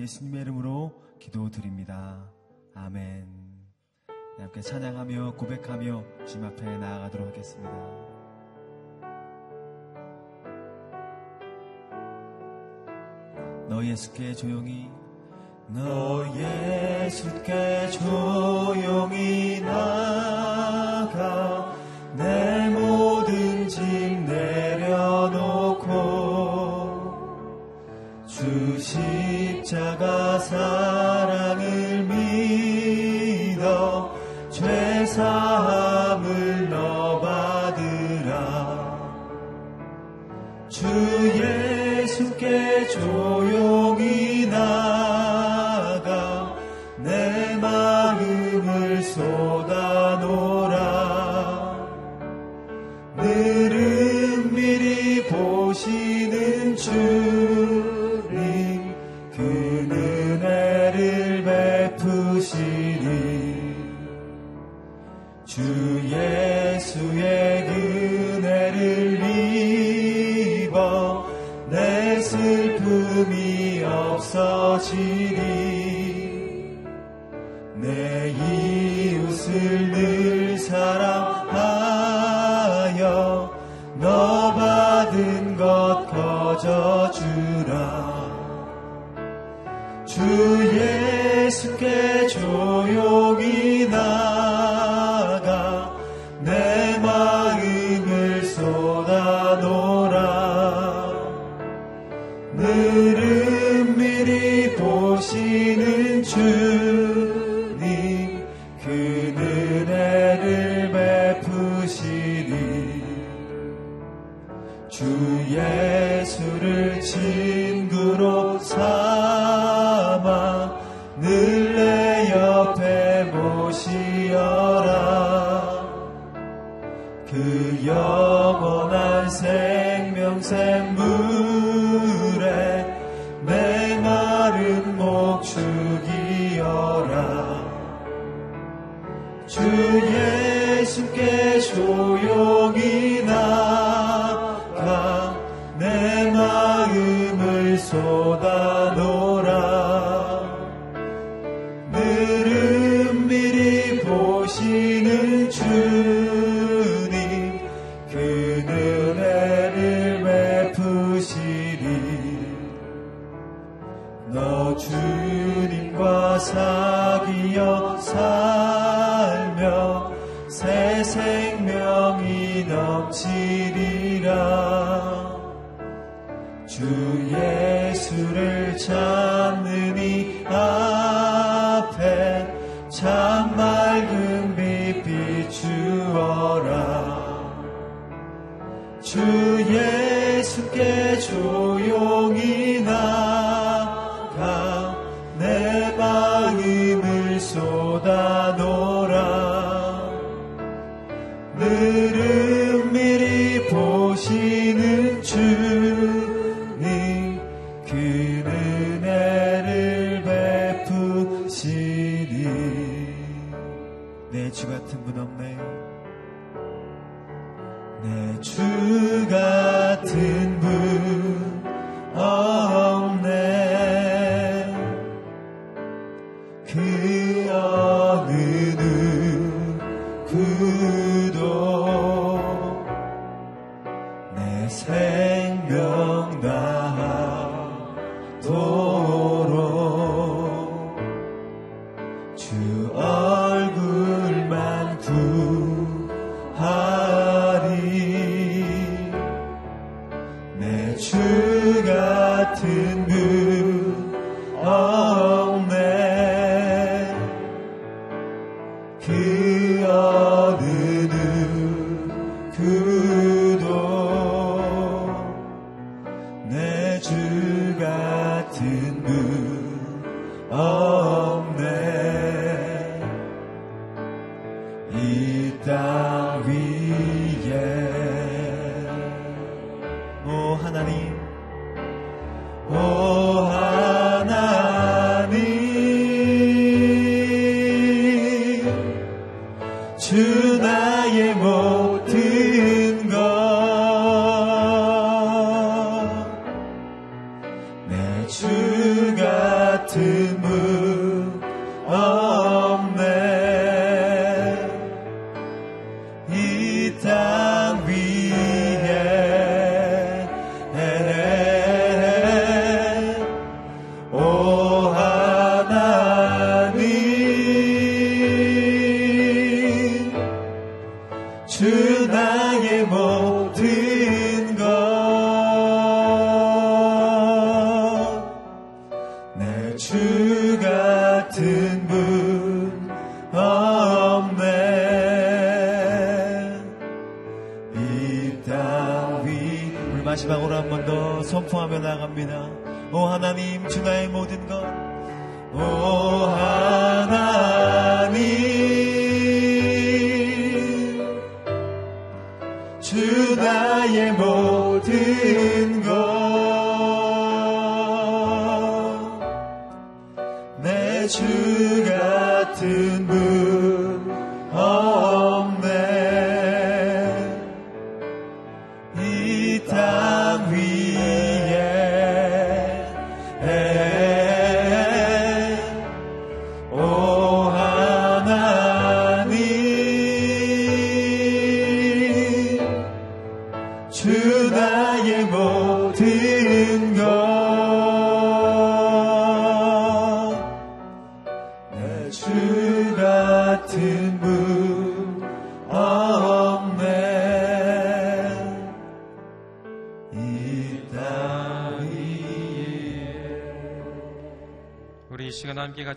예수님의 이름으로 기도드립니다. 아멘. 함께 찬양하며 고백하며 주님 앞에 나아가도록 하겠습니다. 너 예수께 조용히 너 예수께 조용히 나가 내 모든 짐 내려놓고 주시 십자가 사 예수를 친구로 삼아 늘 내 옆에 모시어라. 그 영원한 생명샘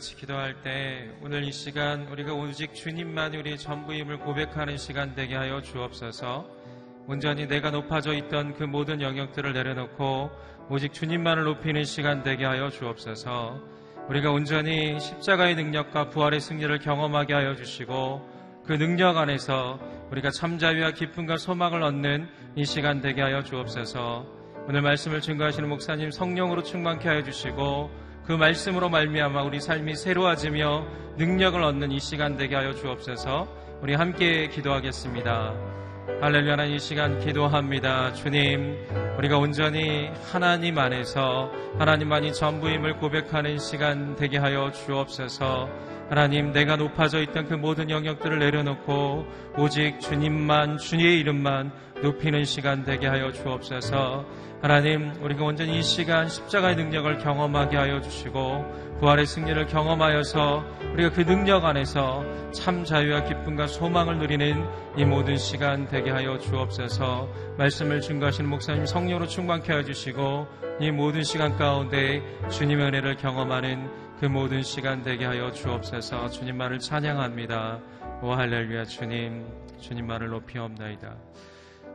같이 기도할 때 오늘 이 시간 우리가 오직 주님만이 우리의 전부임을 고백하는 시간 되게 하여 주옵소서. 온전히 내가 높아져 있던 그 모든 영역들을 내려놓고 오직 주님만을 높이는 시간 되게 하여 주옵소서. 우리가 온전히 십자가의 능력과 부활의 승리를 경험하게 하여 주시고 그 능력 안에서 우리가 참자위와 기쁨과 소망을 얻는 이 시간 되게 하여 주옵소서. 오늘 말씀을 증거하시는 목사님 성령으로 충만케 하여 주시고 그 말씀으로 말미암아 우리 삶이 새로워지며 능력을 얻는 이 시간 되게 하여 주옵소서. 우리 함께 기도하겠습니다. 할렐루야 하나님 이 시간 기도합니다. 주님, 우리가 온전히 하나님 안에서 하나님만이 전부임을 고백하는 시간 되게 하여 주옵소서. 하나님, 내가 높아져 있던 그 모든 영역들을 내려놓고 오직 주님만, 주님의 이름만 높이는 시간 되게 하여 주옵소서. 하나님, 우리가 온전히 이 시간 십자가의 능력을 경험하게 하여 주시고 부활의 승리를 경험하여서 우리가 그 능력 안에서 참 자유와 기쁨과 소망을 누리는 이 모든 시간 되게 하여 주옵소서. 말씀을 증거하시는 목사님 성령으로 충만케 하여 주시고 이 모든 시간 가운데 주님의 은혜를 경험하는 그 모든 시간 되게 하여 주옵소서. 주님만을 찬양합니다. 오 할렐루야 주님, 주님만을 높이옵나이다.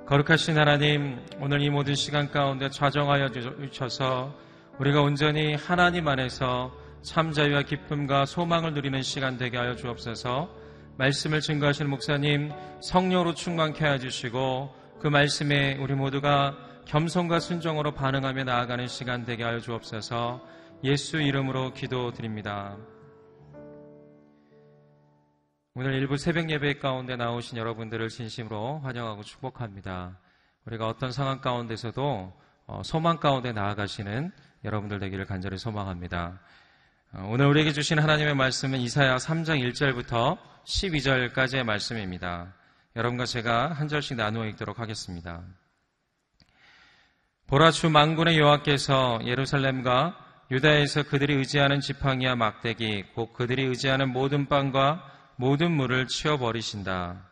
거룩하신 하나님, 오늘 이 모든 시간 가운데 좌정하여 주셔서 우리가 온전히 하나님 안에서 참 자유와 기쁨과 소망을 누리는 시간 되게 하여 주옵소서. 말씀을 증거하시는 목사님 성령으로 충만케 하여 주시고 그 말씀에 우리 모두가 겸손과 순종으로 반응하며 나아가는 시간 되게 하여 주옵소서. 예수 이름으로 기도드립니다. 오늘 일부 새벽 예배 가운데 나오신 여러분들을 진심으로 환영하고 축복합니다. 우리가 어떤 상황 가운데서도 어, 소망 가운데 나아가시는 여러분들 되기를 간절히 소망합니다. 어, 오늘 우리에게 주신 하나님의 말씀은 이사야 3장 1절부터 12절까지의 말씀입니다. 여러분과 제가 한 절씩 나누어 읽도록 하겠습니다. 보라 주 망군의 여호와께서 예루살렘과 유다에서 그들이 의지하는 지팡이와 막대기 곧 그들이 의지하는 모든 빵과 모든 물을 치워버리신다.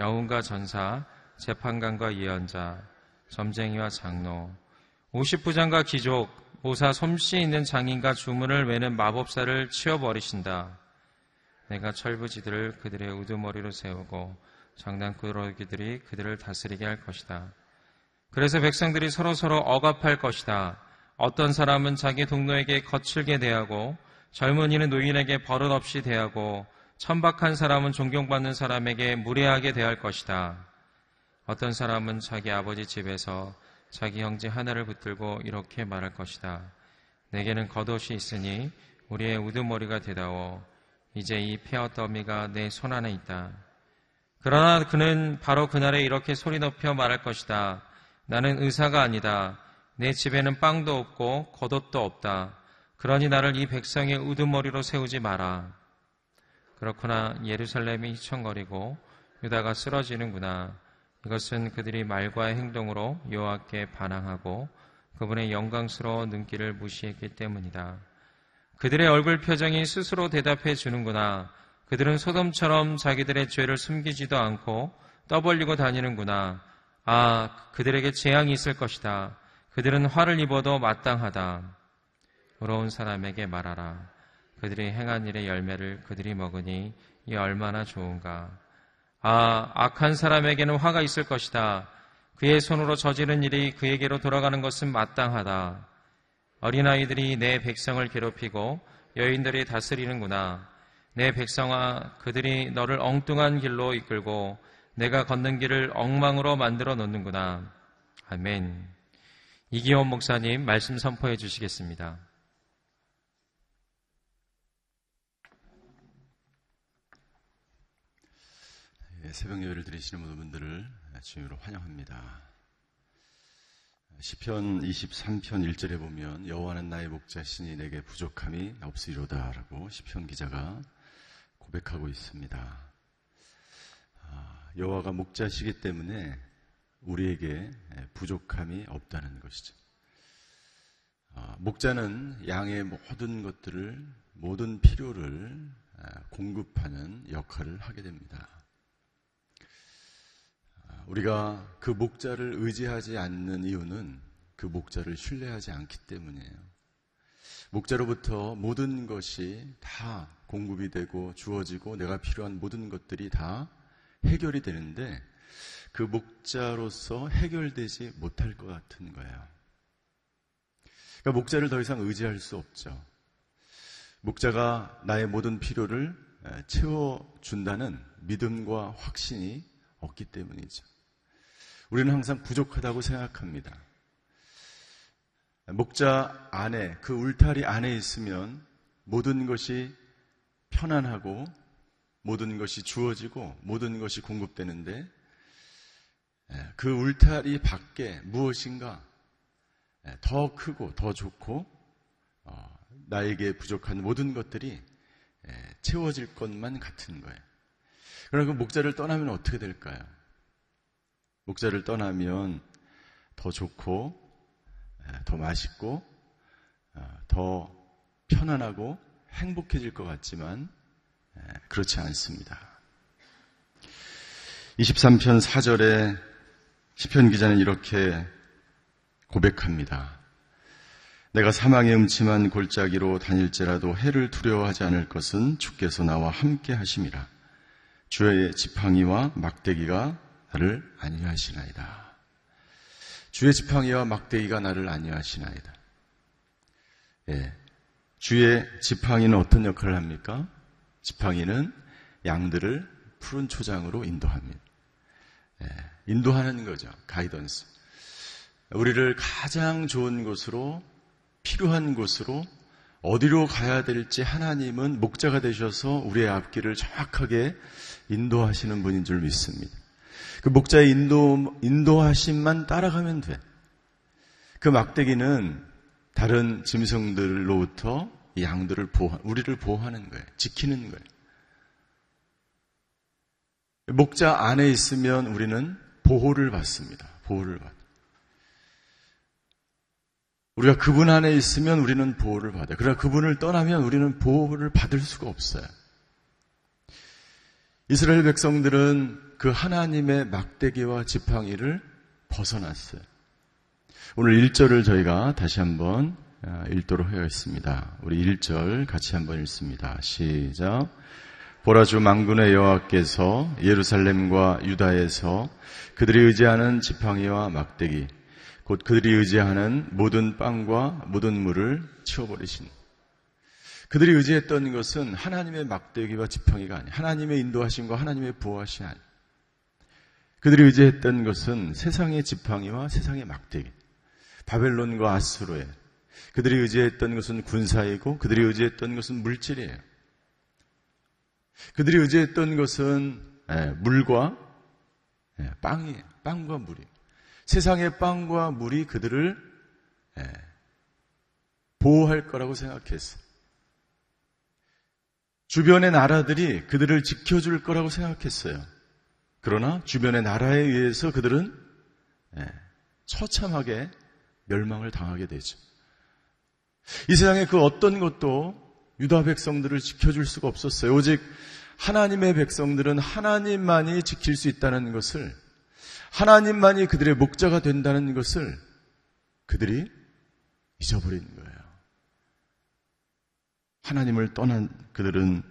영웅과 전사, 재판관과 예언자, 점쟁이와 장로, 오십부장과 기족, 모사 솜씨 있는 장인과 주문을 외는 마법사를 치워버리신다. 내가 철부지들을 그들의 우두머리로 세우고 장난꾸러기들이 그들을 다스리게 할 것이다. 그래서 백성들이 서로서로 억압할 것이다. 어떤 사람은 자기 동료에게 거칠게 대하고 젊은이는 노인에게 버릇없이 대하고 천박한 사람은 존경받는 사람에게 무례하게 대할 것이다. 어떤 사람은 자기 아버지 집에서 자기 형제 하나를 붙들고 이렇게 말할 것이다. 내게는 겉옷이 있으니 우리의 우두머리가 되다오. 이제 이 폐어 더미가 내 손 안에 있다. 그러나 그는 바로 그날에 이렇게 소리 높여 말할 것이다. 나는 의사가 아니다. 내 집에는 빵도 없고 겉옷도 없다. 그러니 나를 이 백성의 우두머리로 세우지 마라. 그렇구나 예루살렘이 휘청거리고 유다가 쓰러지는구나. 이것은 그들이 말과 행동으로 여호와께 반항하고 그분의 영광스러운 눈길을 무시했기 때문이다. 그들의 얼굴 표정이 스스로 대답해 주는구나. 그들은 소돔처럼 자기들의 죄를 숨기지도 않고 떠벌리고 다니는구나. 아, 그들에게 재앙이 있을 것이다. 그들은 화를 입어도 마땅하다. 부러운 사람에게 말하라. 그들이 행한 일의 열매를 그들이 먹으니 이 얼마나 좋은가. 아, 악한 사람에게는 화가 있을 것이다. 그의 손으로 저지른 일이 그에게로 돌아가는 것은 마땅하다. 어린아이들이 내 백성을 괴롭히고 여인들이 다스리는구나. 내 백성아, 그들이 너를 엉뚱한 길로 이끌고 내가 걷는 길을 엉망으로 만들어 놓는구나. 아멘. 이기원 목사님 말씀 선포해 주시겠습니다. 예, 새벽 예배를 드리시는 모든 분들을 주님으로 환영합니다. 시편 23편 1절에 보면 여호와는 나의 목자시니 내게 부족함이 없으리로다라고 시편 기자가 고백하고 있습니다. 아, 여호와가 목자시기 때문에 우리에게 부족함이 없다는 것이죠. 아, 목자는 양의 모든 것들을 모든 필요를 아, 공급하는 역할을 하게 됩니다. 우리가 그 목자를 의지하지 않는 이유는 그 목자를 신뢰하지 않기 때문이에요. 목자로부터 모든 것이 다 공급이 되고 주어지고 내가 필요한 모든 것들이 다 해결이 되는데 그 목자로서 해결되지 못할 것 같은 거예요. 그러니까 목자를 더 이상 의지할 수 없죠. 목자가 나의 모든 필요를 채워준다는 믿음과 확신이 없기 때문이죠. 우리는 항상 부족하다고 생각합니다. 목자 안에, 그 울타리 안에 있으면 모든 것이 편안하고 모든 것이 주어지고 모든 것이 공급되는데 예, 그 울타리 밖에 무엇인가 예, 더 크고 더 좋고 어, 나에게 부족한 모든 것들이 예, 채워질 것만 같은 거예요. 그러나 그 목자를 떠나면 어떻게 될까요? 목자를 떠나면 더 좋고 더 맛있고 어, 더 편안하고 행복해질 것 같지만 그렇지 않습니다. 23편 4절에 시편 기자는 이렇게 고백합니다. 내가 사망의 음침한 골짜기로 다닐지라도 해를 두려워하지 않을 것은 주께서 나와 함께 하심이라. 주의 지팡이와 막대기가 나를 안위하시나이다. 주의 지팡이와 막대기가 나를 안위하시나이다. 예. 주의 지팡이는 어떤 역할을 합니까? 지팡이는 양들을 푸른 초장으로 인도합니다. 예. 인도하는 거죠. 가이던스. 우리를 가장 좋은 곳으로 필요한 곳으로 어디로 가야 될지 하나님은 목자가 되셔서 우리의 앞길을 정확하게 인도하시는 분인 줄 믿습니다. 그 목자의 인도, 인도하심만 따라가면 돼. 그 막대기는 다른 짐승들로부터 양들을 보호, 우리를 보호하는 거예요. 지키는 거예요. 목자 안에 있으면 우리는 보호를 받습니다. 보호를 받. 우리가 그분 안에 있으면 우리는 보호를 받아요. 그러나 그분을 떠나면 우리는 보호를 받을 수가 없어요. 이스라엘 백성들은 그 하나님의 막대기와 지팡이를 벗어났어요. 오늘 1절을 저희가 다시 한번 아, 읽도록 하겠습니다. 우리 1절 같이 한번 읽습니다. 시작. 보라주 망군의 여호와께서 예루살렘과 유다에서 그들이 의지하는 지팡이와 막대기 곧 그들이 의지하는 모든 빵과 모든 물을 치워버리신. 그들이 의지했던 것은 하나님의 막대기와 지팡이가 아니 하나님의 인도하심과 하나님의 부하심 아니. 그들이 의지했던 것은 세상의 지팡이와 세상의 막대기, 바벨론과 아수르에. 그들이 의지했던 것은 군사이고 그들이 의지했던 것은 물질이에요. 그들이 의지했던 것은 예, 물과 예, 빵이에요. 빵과 물이. 세상의 빵과 물이 그들을 예, 보호할 거라고 생각했어요. 주변의 나라들이 그들을 지켜줄 거라고 생각했어요. 그러나 주변의 나라에 의해서 그들은 예, 처참하게 멸망을 당하게 되죠. 이 세상에 그 어떤 것도 유다 백성들을 지켜줄 수가 없었어요. 오직 하나님의 백성들은 하나님만이 지킬 수 있다는 것을, 하나님만이 그들의 목자가 된다는 것을 그들이 잊어버린 거예요. 하나님을 떠난 그들은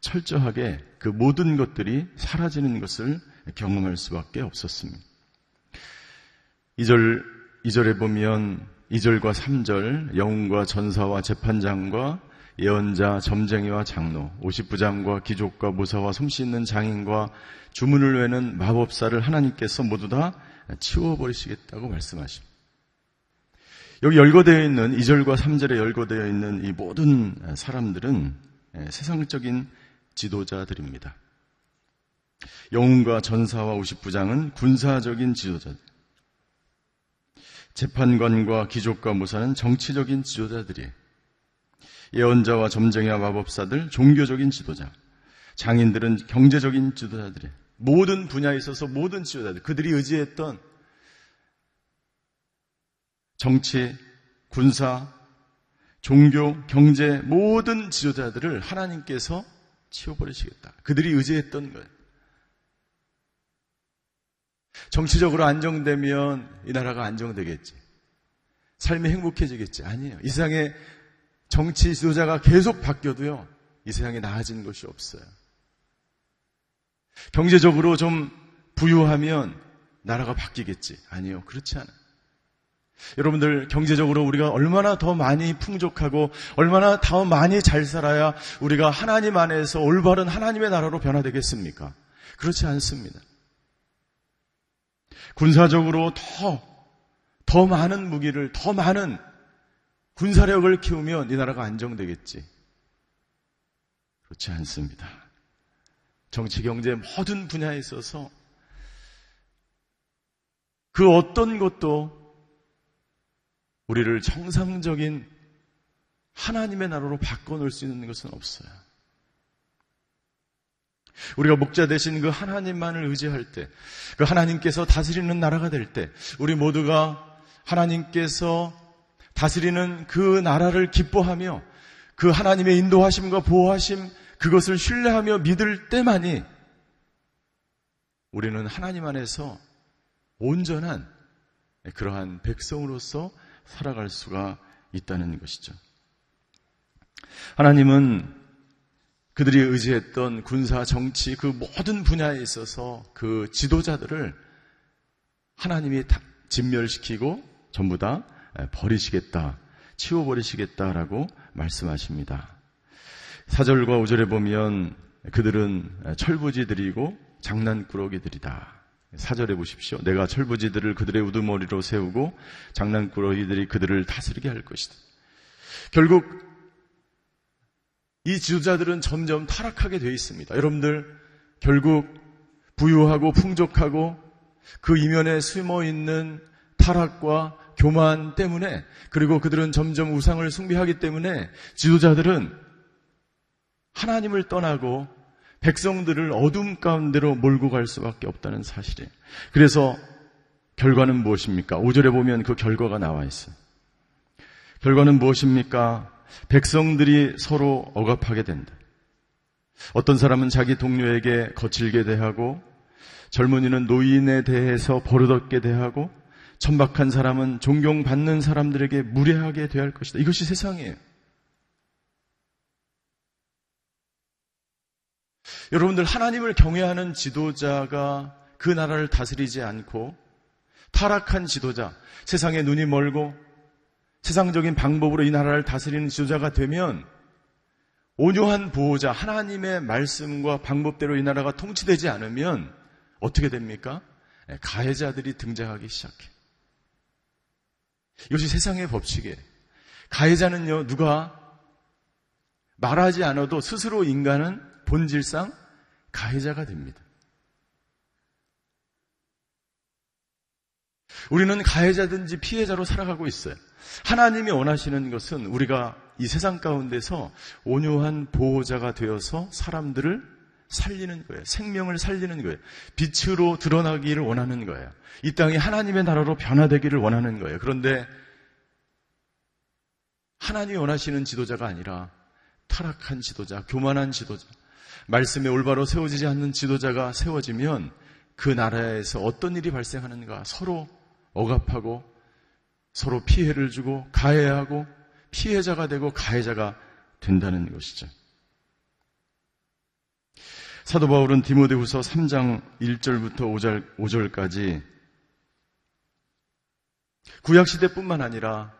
철저하게 그 모든 것들이 사라지는 것을 경험할 수밖에 없었습니다. 2절, 2절에 보면 2절과 3절 영웅과 전사와 재판장과 예언자, 점쟁이와 장로, 50부장과 기족과 무사와 솜씨 있는 장인과 주문을 외는 마법사를 하나님께서 모두 다 치워버리시겠다고 말씀하십니다. 여기 열거되어 있는 2절과 3절에 열거되어 있는 이 모든 사람들은 세상적인 지도자들입니다. 영웅과 전사와 50부장은 군사적인 지도자들. 재판관과 기족과 무사는 정치적인 지도자들이에요. 예언자와 점쟁이와 마법사들, 종교적인 지도자, 장인들은 경제적인 지도자들이 모든 분야에 있어서 모든 지도자들, 그들이 의지했던 정치, 군사, 종교, 경제 모든 지도자들을 하나님께서 치워버리시겠다. 그들이 의지했던 것. 정치적으로 안정되면 이 나라가 안정되겠지. 삶이 행복해지겠지. 아니에요. 이 세상에 정치 지도자가 계속 바뀌어도요, 이 세상에 나아진 것이 없어요. 경제적으로 좀 부유하면 나라가 바뀌겠지. 아니요. 그렇지 않아요. 여러분들 경제적으로 우리가 얼마나 더 많이 풍족하고 얼마나 더 많이 잘 살아야 우리가 하나님 안에서 올바른 하나님의 나라로 변화되겠습니까? 그렇지 않습니다. 군사적으로 더, 더 많은 무기를, 더 많은 군사력을 키우면 이 나라가 안정되겠지. 그렇지 않습니다. 정치, 경제 모든 분야에 있어서 그 어떤 것도 우리를 정상적인 하나님의 나라로 바꿔놓을 수 있는 것은 없어요. 우리가 목자 되신 그 하나님만을 의지할 때, 그 하나님께서 다스리는 나라가 될 때, 우리 모두가 하나님께서 다스리는 그 나라를 기뻐하며 그 하나님의 인도하심과 보호하심 그것을 신뢰하며 믿을 때만이 우리는 하나님 안에서 온전한 그러한 백성으로서 살아갈 수가 있다는 것이죠. 하나님은 그들이 의지했던 군사, 정치, 그 모든 분야에 있어서 그 지도자들을 하나님이 진멸시키고 전부 다 버리시겠다, 치워버리시겠다라고 말씀하십니다. 4절과 5절에 보면 그들은 철부지들이고 장난꾸러기들이다. 4절에 보십시오. 내가 철부지들을 그들의 우두머리로 세우고 장난꾸러기들이 그들을 다스리게 할 것이다. 결국 이 지도자들은 점점 타락하게 되어 있습니다. 여러분들 결국 부유하고 풍족하고 그 이면에 숨어 있는 타락과 교만 때문에 그리고 그들은 점점 우상을 숭배하기 때문에 지도자들은 하나님을 떠나고 백성들을 어둠 가운데로 몰고 갈 수밖에 없다는 사실이에요. 그래서 결과는 무엇입니까? 5절에 보면 그 결과가 나와 있어요. 결과는 무엇입니까? 백성들이 서로 억압하게 된다. 어떤 사람은 자기 동료에게 거칠게 대하고 젊은이는 노인에 대해서 버릇없게 대하고 천박한 사람은 존경받는 사람들에게 무례하게 대할 것이다. 이것이 세상이에요. 여러분들 하나님을 경외하는 지도자가 그 나라를 다스리지 않고 타락한 지도자, 세상에 눈이 멀고 세상적인 방법으로 이 나라를 다스리는 지도자가 되면 온유한 보호자, 하나님의 말씀과 방법대로 이 나라가 통치되지 않으면 어떻게 됩니까? 가해자들이 등장하기 시작해. 이것이 세상의 법칙이에요. 가해자는요, 누가 말하지 않아도 스스로 인간은 본질상 가해자가 됩니다. 우리는 가해자든지 피해자로 살아가고 있어요. 하나님이 원하시는 것은 우리가 이 세상 가운데서 온유한 보호자가 되어서 사람들을 살리는 거예요. 생명을 살리는 거예요. 빛으로 드러나기를 원하는 거예요. 이 땅이 하나님의 나라로 변화되기를 원하는 거예요. 그런데 하나님이 원하시는 지도자가 아니라 타락한 지도자, 교만한 지도자, 말씀에 올바로 세워지지 않는 지도자가 세워지면 그 나라에서 어떤 일이 발생하는가 서로 억압하고 서로 피해를 주고 가해하고 피해자가 되고 가해자가 된다는 것이죠. 사도 바울은 디모데후서 3장 1절부터 5절, 5절까지 구약 시대뿐만 아니라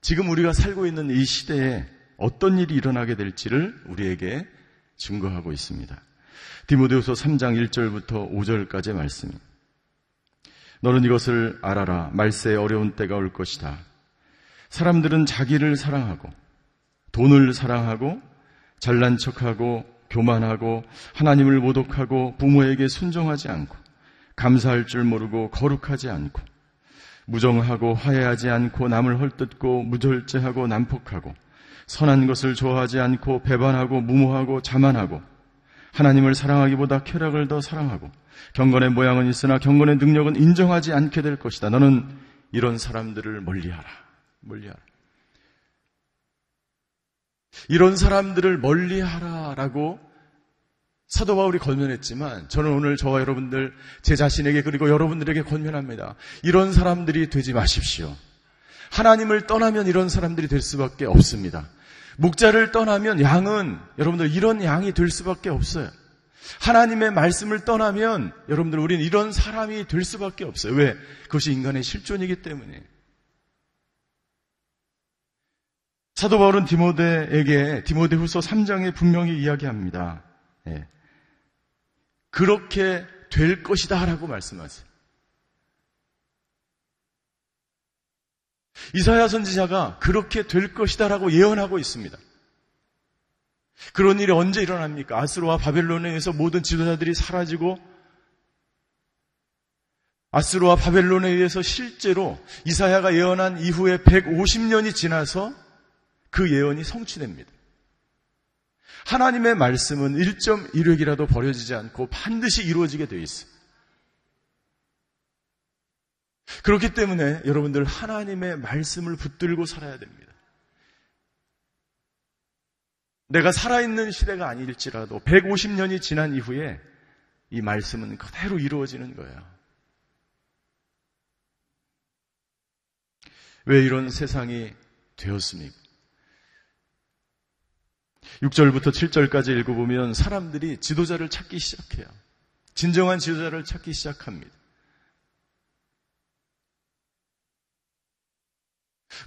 지금 우리가 살고 있는 이 시대에 어떤 일이 일어나게 될지를 우리에게 증거하고 있습니다. 디모데후서 3장 1절부터 5절까지의 말씀. 너는 이것을 알아라. 말세에 어려운 때가 올 것이다. 사람들은 자기를 사랑하고 돈을 사랑하고 잘난 척하고 교만하고 하나님을 모독하고 부모에게 순종하지 않고 감사할 줄 모르고 거룩하지 않고 무정하고 화해하지 않고 남을 헐뜯고 무절제하고 난폭하고 선한 것을 좋아하지 않고 배반하고 무모하고 자만하고 하나님을 사랑하기보다 쾌락을 더 사랑하고 경건의 모양은 있으나 경건의 능력은 인정하지 않게 될 것이다. 너는 이런 사람들을 멀리하라. 멀리하라. 이런 사람들을 멀리 하라라고 사도 바울이 권면했지만 저는 오늘 저와 여러분들 제 자신에게 그리고 여러분들에게 권면합니다. 이런 사람들이 되지 마십시오. 하나님을 떠나면 이런 사람들이 될 수밖에 없습니다. 목자를 떠나면 양은 여러분들 이런 양이 될 수밖에 없어요. 하나님의 말씀을 떠나면 여러분들 우리는 이런 사람이 될 수밖에 없어요. 왜? 그것이 인간의 실존이기 때문에. 사도 바울은 디모데에게 디모데 후서 3장에 분명히 이야기합니다. 예. 그렇게 될 것이다 라고 말씀하세요. 이사야 선지자가 그렇게 될 것이다 라고 예언하고 있습니다. 그런 일이 언제 일어납니까? 아스로와 바벨론에 의해서 모든 지도자들이 사라지고 아스로와 바벨론에 의해서 실제로 이사야가 예언한 이후에 150년이 지나서 그 예언이 성취됩니다. 하나님의 말씀은 1.1획이라도 버려지지 않고 반드시 이루어지게 되어 있어요. 그렇기 때문에 여러분들 하나님의 말씀을 붙들고 살아야 됩니다. 내가 살아있는 시대가 아닐지라도 150년이 지난 이후에 이 말씀은 그대로 이루어지는 거예요. 왜 이런 세상이 되었습니까? 6절부터 7절까지 읽어보면 사람들이 지도자를 찾기 시작해요. 진정한 지도자를 찾기 시작합니다.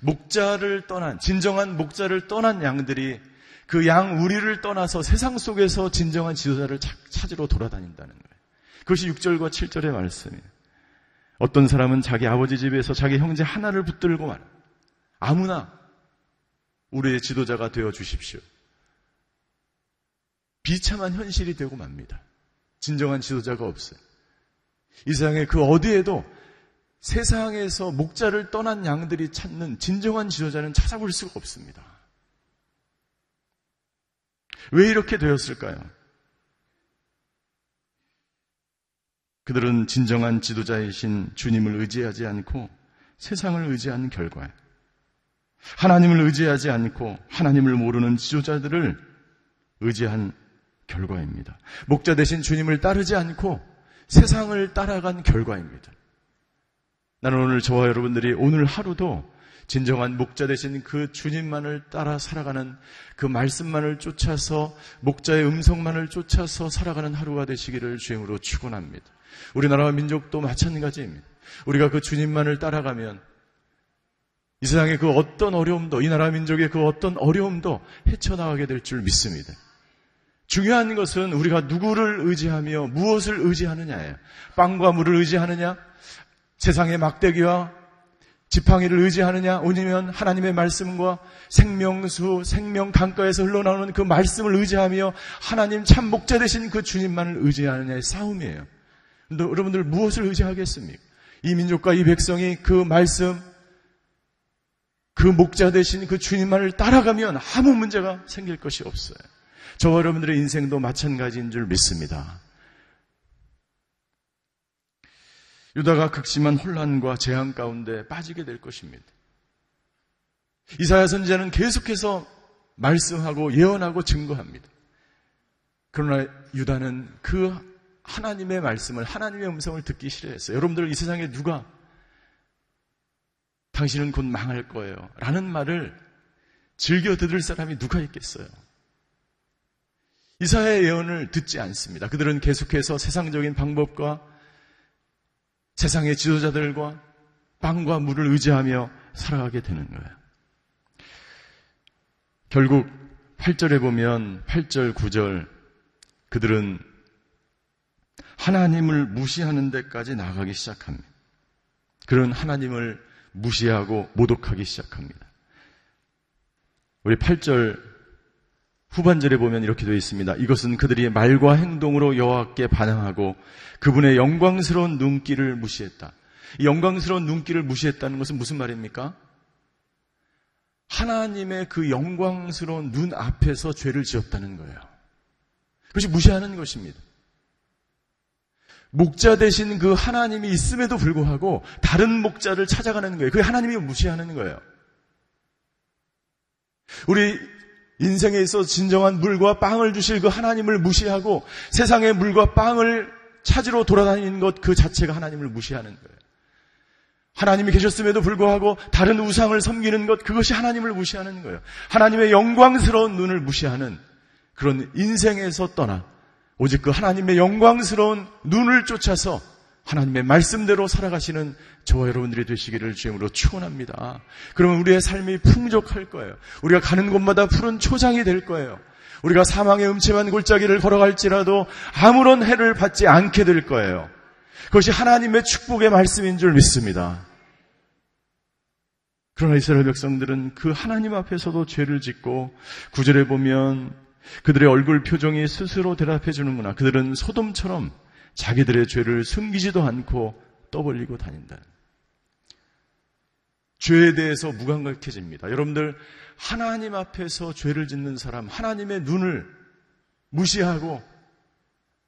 목자를 떠난, 진정한 목자를 떠난 양들이 그 양 우리를 떠나서 세상 속에서 진정한 지도자를 찾으러 돌아다닌다는 거예요. 그것이 6절과 7절의 말씀이에요. 어떤 사람은 자기 아버지 집에서 자기 형제 하나를 붙들고 말 아무나 우리의 지도자가 되어 주십시오. 비참한 현실이 되고 맙니다. 진정한 지도자가 없어요. 이 세상에 그 어디에도 세상에서 목자를 떠난 양들이 찾는 진정한 지도자는 찾아볼 수가 없습니다. 왜 이렇게 되었을까요? 그들은 진정한 지도자이신 주님을 의지하지 않고 세상을 의지하는 결과에 하나님을 의지하지 않고 하나님을 모르는 지도자들을 의지한 결과입니다. 목자 대신 주님을 따르지 않고 세상을 따라간 결과입니다. 나는 오늘 저와 여러분들이 오늘 하루도 진정한 목자 되신 그 주님만을 따라 살아가는 그 말씀만을 쫓아서 목자의 음성만을 쫓아서 살아가는 하루가 되시기를 주임으로 축원합니다. 우리나라와 민족도 마찬가지입니다. 우리가 그 주님만을 따라가면 이 세상의 그 어떤 어려움도 이 나라 민족의 그 어떤 어려움도 헤쳐나가게 될 줄 믿습니다. 중요한 것은 우리가 누구를 의지하며 무엇을 의지하느냐예요. 빵과 물을 의지하느냐, 세상의 막대기와 지팡이를 의지하느냐, 아니면 하나님의 말씀과 생명수, 생명 강가에서 흘러나오는 그 말씀을 의지하며 하나님 참 목자 되신 그 주님만을 의지하느냐의 싸움이에요. 여러분들 무엇을 의지하겠습니까? 이 민족과 이 백성이 그 말씀, 그 목자 대신 그 주님만을 따라가면 아무 문제가 생길 것이 없어요. 저와 여러분들의 인생도 마찬가지인 줄 믿습니다. 유다가 극심한 혼란과 재앙 가운데 빠지게 될 것입니다. 이사야 선지자는 계속해서 말씀하고 예언하고 증거합니다. 그러나 유다는 그 하나님의 말씀을 하나님의 음성을 듣기 싫어했어요. 여러분들 이 세상에 누가 당신은 곧 망할 거예요. 라는 말을 즐겨 들을 사람이 누가 있겠어요? 이사야의 예언을 듣지 않습니다. 그들은 계속해서 세상적인 방법과 세상의 지도자들과 빵과 물을 의지하며 살아가게 되는 거예요. 결국 8절에 보면 8절, 9절 그들은 하나님을 무시하는 데까지 나가기 시작합니다. 그런 하나님을 무시하고 모독하기 시작합니다. 우리 8절 후반절에 보면 이렇게 되어 있습니다. 이것은 그들이 말과 행동으로 여호와께 반항하고 그분의 영광스러운 눈길을 무시했다. 이 영광스러운 눈길을 무시했다는 것은 무슨 말입니까? 하나님의 그 영광스러운 눈 앞에서 죄를 지었다는 거예요. 그것이 무시하는 것입니다. 목자 대신 그 하나님이 있음에도 불구하고 다른 목자를 찾아가는 거예요. 그게 하나님이 무시하는 거예요. 우리 인생에 있어 진정한 물과 빵을 주실 그 하나님을 무시하고 세상의 물과 빵을 찾으러 돌아다니는 것 그 자체가 하나님을 무시하는 거예요. 하나님이 계셨음에도 불구하고 다른 우상을 섬기는 것 그것이 하나님을 무시하는 거예요. 하나님의 영광스러운 눈을 무시하는 그런 인생에서 떠나 오직 그 하나님의 영광스러운 눈을 쫓아서 하나님의 말씀대로 살아가시는 저와 여러분들이 되시기를 주임으로 축원합니다. 그러면 우리의 삶이 풍족할 거예요. 우리가 가는 곳마다 푸른 초장이 될 거예요. 우리가 사망의 음침한 골짜기를 걸어갈지라도 아무런 해를 받지 않게 될 거예요. 그것이 하나님의 축복의 말씀인 줄 믿습니다. 그러나 이스라엘 백성들은 그 하나님 앞에서도 죄를 짓고 구절에 보면 그들의 얼굴 표정이 스스로 대답해 주는구나. 그들은 소돔처럼 자기들의 죄를 숨기지도 않고 떠벌리고 다닌다. 죄에 대해서 무감각해집니다. 여러분들 하나님 앞에서 죄를 짓는 사람, 하나님의 눈을 무시하고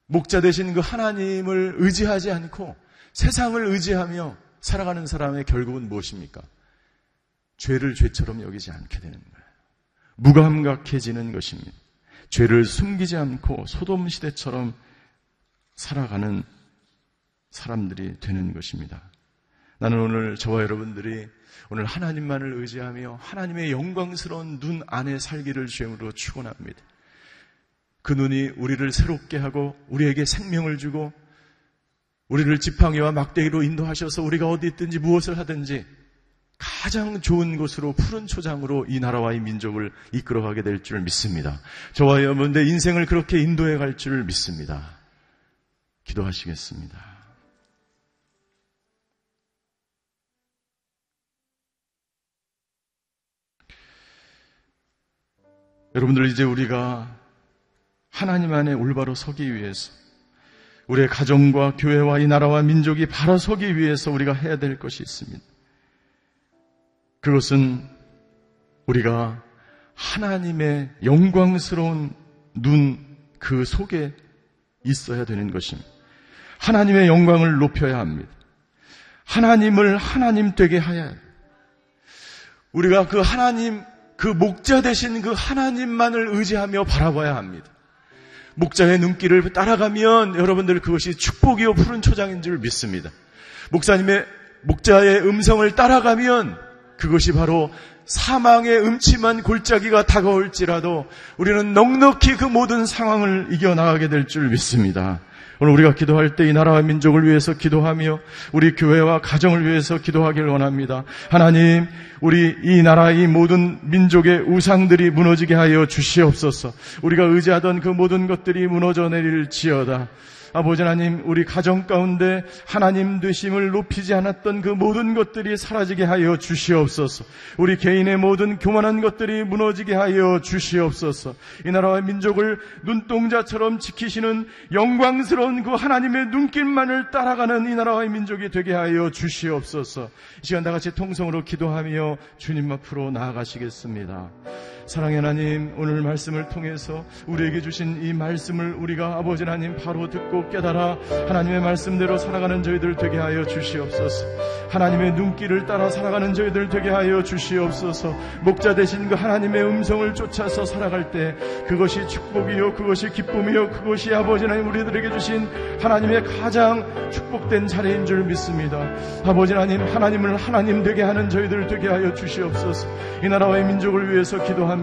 목자 되신 그 하나님을 의지하지 않고 세상을 의지하며 살아가는 사람의 결국은 무엇입니까? 죄를 죄처럼 여기지 않게 되는 거예요. 무감각해지는 것입니다. 죄를 숨기지 않고 소돔 시대처럼 살아가는 사람들이 되는 것입니다. 나는 오늘 저와 여러분들이 오늘 하나님만을 의지하며 하나님의 영광스러운 눈 안에 살기를 주임으로 축원합니다. 그 눈이 우리를 새롭게 하고 우리에게 생명을 주고 우리를 지팡이와 막대기로 인도하셔서 우리가 어디 있든지 무엇을 하든지 가장 좋은 곳으로 푸른 초장으로 이 나라와 이 민족을 이끌어가게 될 줄 믿습니다. 저와 여러분들 인생을 그렇게 인도해 갈 줄 믿습니다. 기도하시겠습니다. 여러분들 이제 우리가 하나님 안에 올바로 서기 위해서 우리의 가정과 교회와 이 나라와 민족이 바로 서기 위해서 우리가 해야 될 것이 있습니다. 그것은 우리가 하나님의 영광스러운 눈 그 속에 있어야 되는 것입니다. 하나님의 영광을 높여야 합니다. 하나님을 하나님 되게 하야 합니다. 우리가 그 하나님, 그 목자 되신 그 하나님만을 의지하며 바라봐야 합니다. 목자의 눈길을 따라가면 여러분들 그것이 축복이요 푸른 초장인 줄 믿습니다. 목사님의 목자의 음성을 따라가면 그것이 바로 사망의 음침한 골짜기가 다가올지라도 우리는 넉넉히 그 모든 상황을 이겨나가게 될 줄 믿습니다. 오늘 우리가 기도할 때 이 나라와 민족을 위해서 기도하며 우리 교회와 가정을 위해서 기도하길 원합니다. 하나님, 우리 이 나라 이 모든 민족의 우상들이 무너지게 하여 주시옵소서. 우리가 의지하던 그 모든 것들이 무너져 내릴 지어다. 아버지 하나님, 우리 가정 가운데 하나님 되심을 높이지 않았던 그 모든 것들이 사라지게 하여 주시옵소서. 우리 개인의 모든 교만한 것들이 무너지게 하여 주시옵소서. 이 나라와 민족을 눈동자처럼 지키시는 영광스러운 그 하나님의 눈길만을 따라가는 이 나라와 민족이 되게 하여 주시옵소서. 이 시간 다 같이 통성으로 기도하며 주님 앞으로 나아가시겠습니다. 사랑의 하나님, 오늘 말씀을 통해서 우리에게 주신 이 말씀을 우리가 아버지 하나님 바로 듣고 깨달아 하나님의 말씀대로 살아가는 저희들 되게 하여 주시옵소서. 하나님의 눈길을 따라 살아가는 저희들 되게 하여 주시옵소서. 목자 되신 그 하나님의 음성을 쫓아서 살아갈 때 그것이 축복이요, 그것이 기쁨이요, 그것이 아버지 하나님 우리들에게 주신 하나님의 가장 축복된 자리인 줄 믿습니다. 아버지 하나님, 하나님을 하나님 되게 하는 저희들 되게 하여 주시옵소서. 이 나라와 의 민족을 위해서 기도합니다.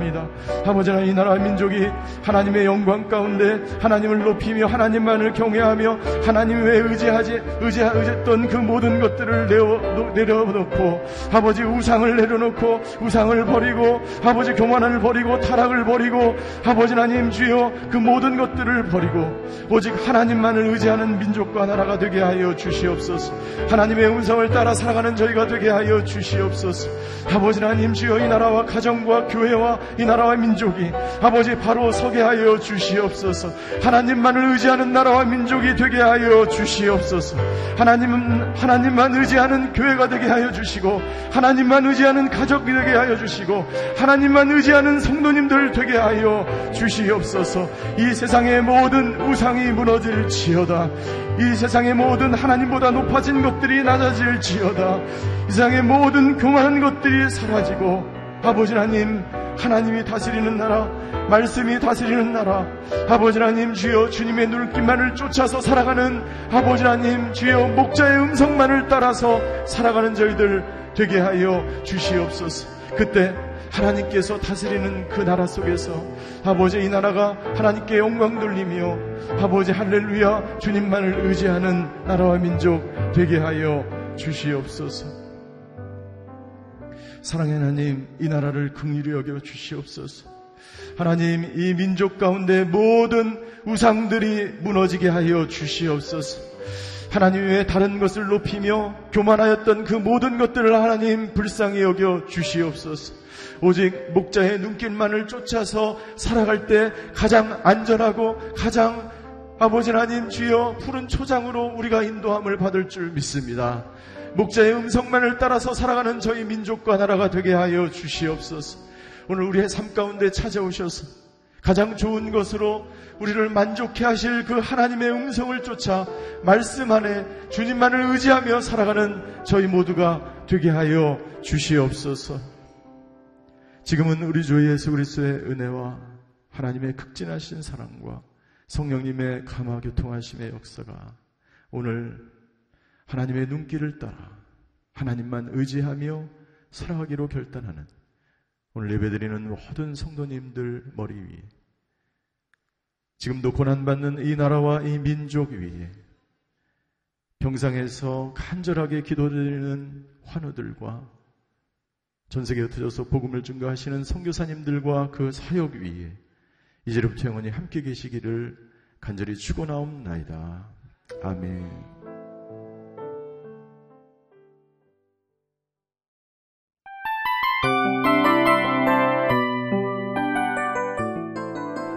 아버지 하나님, 이 나라와 민족이 하나님의 영광 가운데 하나님을 높이며 하나님만을 경외하며 하나님 외에 의지하지 의지 의지했던 그 모든 것들을 내어 내려놓고 아버지 우상을 내려놓고 우상을 버리고 아버지 교만을 버리고 타락을 버리고 아버지 하나님 주여 그 모든 것들을 버리고 오직 하나님만을 의지하는 민족과 나라가 되게 하여 주시옵소서. 하나님의 음성을 따라 살아가는 저희가 되게 하여 주시옵소서. 아버지 하나님 주여 이 나라와 가정과 교회와 이 나라와 민족이 아버지 바로 서게 하여 주시옵소서. 하나님만을 의지하는 나라와 민족이 되게 하여 주시옵소서. 하나님은 하나님만 의지하는 교회가 되게 하여 주시고 하나님만 의지하는 가족이 되게 하여 주시고 하나님만 의지하는 성도님들 되게 하여 주시옵소서. 이 세상의 모든 우상이 무너질지어다. 이 세상의 모든 하나님보다 높아진 것들이 낮아질지어다. 이 세상의 모든 교만한 것들이 사라지고 아버지 하나님 하나님이 다스리는 나라, 말씀이 다스리는 나라, 아버지 하나님 주여 주님의 눈길만을 쫓아서 살아가는 아버지 하나님 주여 목자의 음성만을 따라서 살아가는 저희들 되게 하여 주시옵소서. 그때 하나님께서 다스리는 그 나라 속에서 아버지 이 나라가 하나님께 영광 돌리며 아버지 할렐루야 주님만을 의지하는 나라와 민족 되게 하여 주시옵소서. 사랑의 하나님, 이 나라를 긍휼히 여겨 주시옵소서. 하나님, 이 민족 가운데 모든 우상들이 무너지게 하여 주시옵소서. 하나님 외에 다른 것을 높이며 교만하였던 그 모든 것들을 하나님 불쌍히 여겨 주시옵소서. 오직 목자의 눈길만을 쫓아서 살아갈 때 가장 안전하고 가장 아버지 하나님 주여 푸른 초장으로 우리가 인도함을 받을 줄 믿습니다. 목자의 음성만을 따라서 살아가는 저희 민족과 나라가 되게 하여 주시옵소서. 오늘 우리의 삶 가운데 찾아오셔서 가장 좋은 것으로 우리를 만족해 하실 그 하나님의 음성을 쫓아 말씀 안에 주님만을 의지하며 살아가는 저희 모두가 되게 하여 주시옵소서. 지금은 우리 주 예수 그리스도의 은혜와 하나님의 극진하신 사랑과 성령님의 감화 교통하심의 역사가 오늘 하나님의 눈길을 따라 하나님만 의지하며 살아가기로 결단하는 오늘 예배드리는 모든 성도님들 머리 위에 지금도 고난받는 이 나라와 이 민족 위에 병상에서 간절하게 기도드리는 환우들과 전 세계에 흩어져서 복음을 증거하시는 선교사님들과 그 사역 위에 이제부터 영원히 함께 계시기를 간절히 축원하옵나이다. 아멘.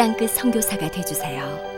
땅끝 성교사가 되주세요